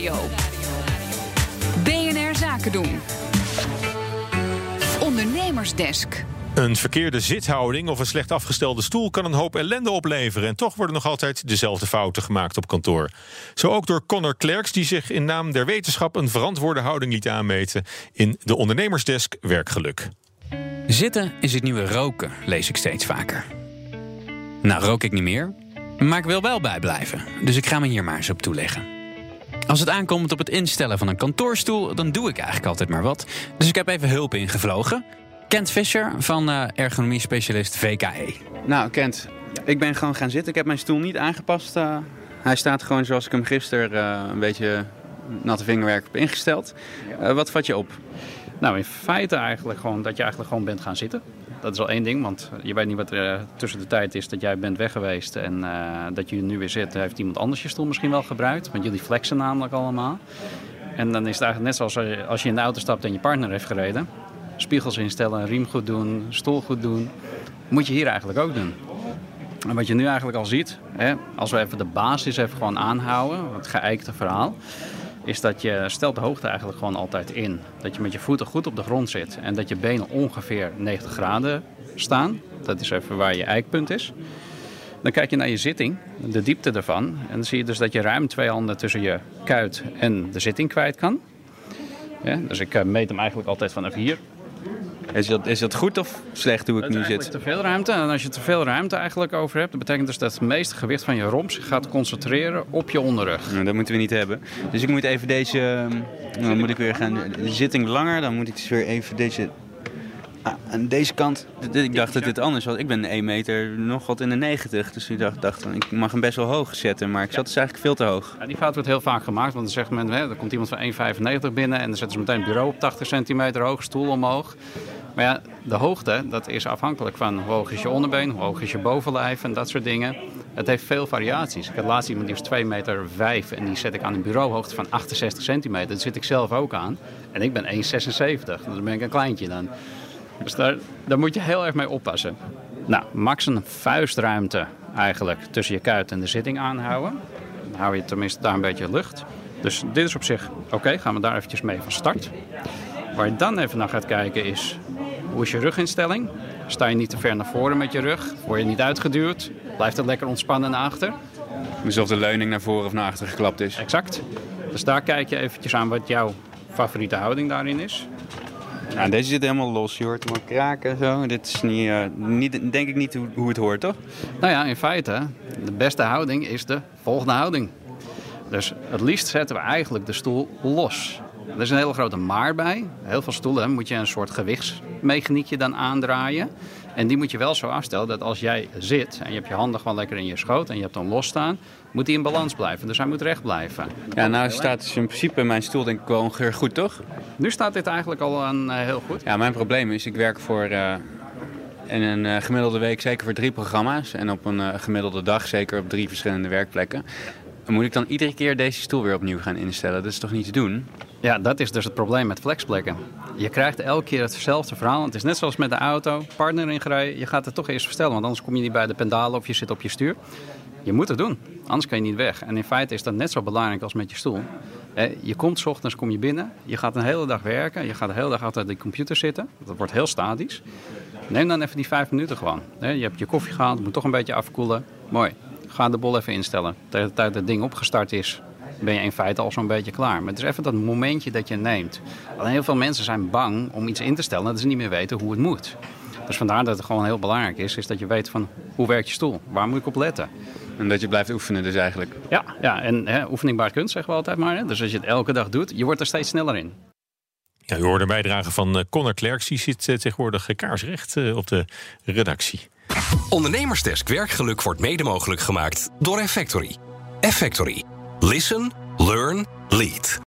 Nieuwsradio. BNR Zaken doen. Ondernemersdesk. Een verkeerde zithouding of een slecht afgestelde stoel kan een hoop ellende opleveren. En toch worden nog altijd dezelfde fouten gemaakt op kantoor. Zo ook door Connor Klerks, die zich in naam der wetenschap een verantwoorde houding liet aanmeten in de ondernemersdesk Werkgeluk. Zitten is het nieuwe roken, lees ik steeds vaker. Nou, rook ik niet meer, maar ik wil wel bijblijven. Dus ik ga me hier maar eens op toeleggen. Als het aankomt op het instellen van een kantoorstoel, dan doe ik eigenlijk altijd maar wat. Dus ik heb even hulp ingevlogen. Kent Fischer van uh, ergonomie-specialist VKE. Nou, Kent, ik ben gewoon gaan zitten. Ik heb mijn stoel niet aangepast. Uh, hij staat gewoon zoals ik hem gisteren uh, een beetje natte vingerwerk heb ingesteld. wat vat je op? Nou, in feite eigenlijk gewoon dat je eigenlijk gewoon bent gaan zitten. Dat is al één ding, want je weet niet wat er tussen de tijd is dat jij bent weg geweest en dat je nu weer zit. Heeft iemand anders je stoel misschien wel gebruikt? Want jullie flexen namelijk allemaal. En dan is het eigenlijk net zoals als je in de auto stapt en je partner heeft gereden spiegels instellen, riem goed doen, stoel goed doen. Moet je hier eigenlijk ook doen. En wat je nu eigenlijk al ziet, hè, als we even de basis even gewoon aanhouden, het geëikte verhaal, is dat je stelt de hoogte eigenlijk gewoon altijd in. Dat je met je voeten goed op de grond zit en dat je benen ongeveer 90 graden staan. Dat is even waar je eikpunt is. Dan kijk je naar je zitting, de diepte ervan. En dan zie je dus dat je ruim twee handen tussen je kuit en de zitting kwijt kan. Ja, dus ik eh, meet hem eigenlijk altijd vanaf hier. Is dat, is dat goed of slecht hoe ik nu zit? te veel ruimte. En als je te veel ruimte eigenlijk over hebt, dat betekent dus dat het meeste gewicht van je romp zich gaat concentreren op je onderrug. Nou, dat moeten we niet hebben. Dus ik moet even deze. Ehm, dan moet ik weer gaan. De zitting langer, dan moet ik dus weer even deze Ah, aan deze kant, ik dacht dat dit anders was. Ik ben 1 meter nog wat in de 90. Dus ik dacht, dacht ik mag hem best wel hoog zetten. Maar ik zat dus eigenlijk veel te hoog. Ja, die fout wordt heel vaak gemaakt. Want dan zegt men, hè, er komt iemand van 1,95 binnen. En dan zetten ze meteen een bureau op 80 centimeter hoog, stoel omhoog. Maar ja, de hoogte, dat is afhankelijk van hoe hoog is je onderbeen, hoe hoog is je bovenlijf en dat soort dingen. Het heeft veel variaties. Ik had laatst iemand die was 2 meter 5 en die zet ik aan een bureauhoogte van 68 centimeter. Dat zit ik zelf ook aan. En ik ben 1,76. Dan ben ik een kleintje dan. Dus daar, daar moet je heel erg mee oppassen. Nou, max een vuistruimte eigenlijk tussen je kuit en de zitting aanhouden. Dan hou je tenminste daar een beetje lucht. Dus dit is op zich oké, gaan we daar eventjes mee van start. Waar je dan even naar gaat kijken is, hoe is je ruginstelling? Sta je niet te ver naar voren met je rug? Word je niet uitgeduwd? Blijft het lekker ontspannen naar achter? Alsof de leuning naar voren of naar achter geklapt is. Exact. Dus daar kijk je eventjes aan wat jouw favoriete houding daarin is. Nou, deze zit helemaal los. Je hoort hem kraken zo. Dit is niet, uh, niet, denk ik niet hoe, hoe het hoort, toch? Nou ja, in feite, de beste houding is de volgende houding. Dus het liefst zetten we eigenlijk de stoel los. Er is een hele grote maar bij. Heel veel stoelen moet je een soort gewichtsmechaniekje dan aandraaien. En die moet je wel zo afstellen dat als jij zit en je hebt je handen gewoon lekker in je schoot en je hebt hem losstaan, moet hij in balans blijven. Dus hij moet recht blijven. Ja, nou staat dus in principe mijn stoel denk ik wel goed, toch? Nu staat dit eigenlijk al aan, uh, heel goed. Ja, mijn probleem is, ik werk voor uh, in een uh, gemiddelde week zeker voor drie programma's. En op een gemiddelde dag zeker op drie verschillende werkplekken. moet ik dan iedere keer deze stoel weer opnieuw gaan instellen? Dat is toch niet te doen? Ja, dat is dus het probleem met flexplekken. Je krijgt elke keer hetzelfde verhaal. Het is net zoals met de auto, partner ingereden. Je gaat het toch eerst verstellen, want anders kom je niet bij de pendalen of je zit op je stuur. Je moet het doen, anders kan je niet weg. En in feite is dat net zo belangrijk als met je stoel. Je komt s ochtends, kom je binnen, je gaat een hele dag werken, je gaat de hele dag achter de computer zitten. Dat wordt heel statisch. Neem dan even die vijf minuten gewoon. Je hebt je koffie gehaald, moet toch een beetje afkoelen. Mooi. Ga de bol even instellen. Tegen de tijd dat het ding opgestart is, ben je in feite al zo'n beetje klaar. Maar het is even dat momentje dat je neemt. Alleen heel veel mensen zijn bang om iets in te stellen dat ze niet meer weten hoe het moet. Dus vandaar dat het gewoon heel belangrijk is, is dat je weet van hoe werkt je stoel? Waar moet ik op letten? En dat je blijft oefenen dus eigenlijk. Ja, ja en hè, oefening baart kunst zeggen we altijd maar. Hè? Dus als je het elke dag doet, je wordt er steeds sneller in. Ja, u hoorde een bijdrage van uh, Connor Klerks. Die zit uh, tegenwoordig uh, kaarsrecht op de redactie. Ondernemersdesk Werkgeluk wordt mede mogelijk gemaakt door Effectory. Effectory. Listen, learn, lead.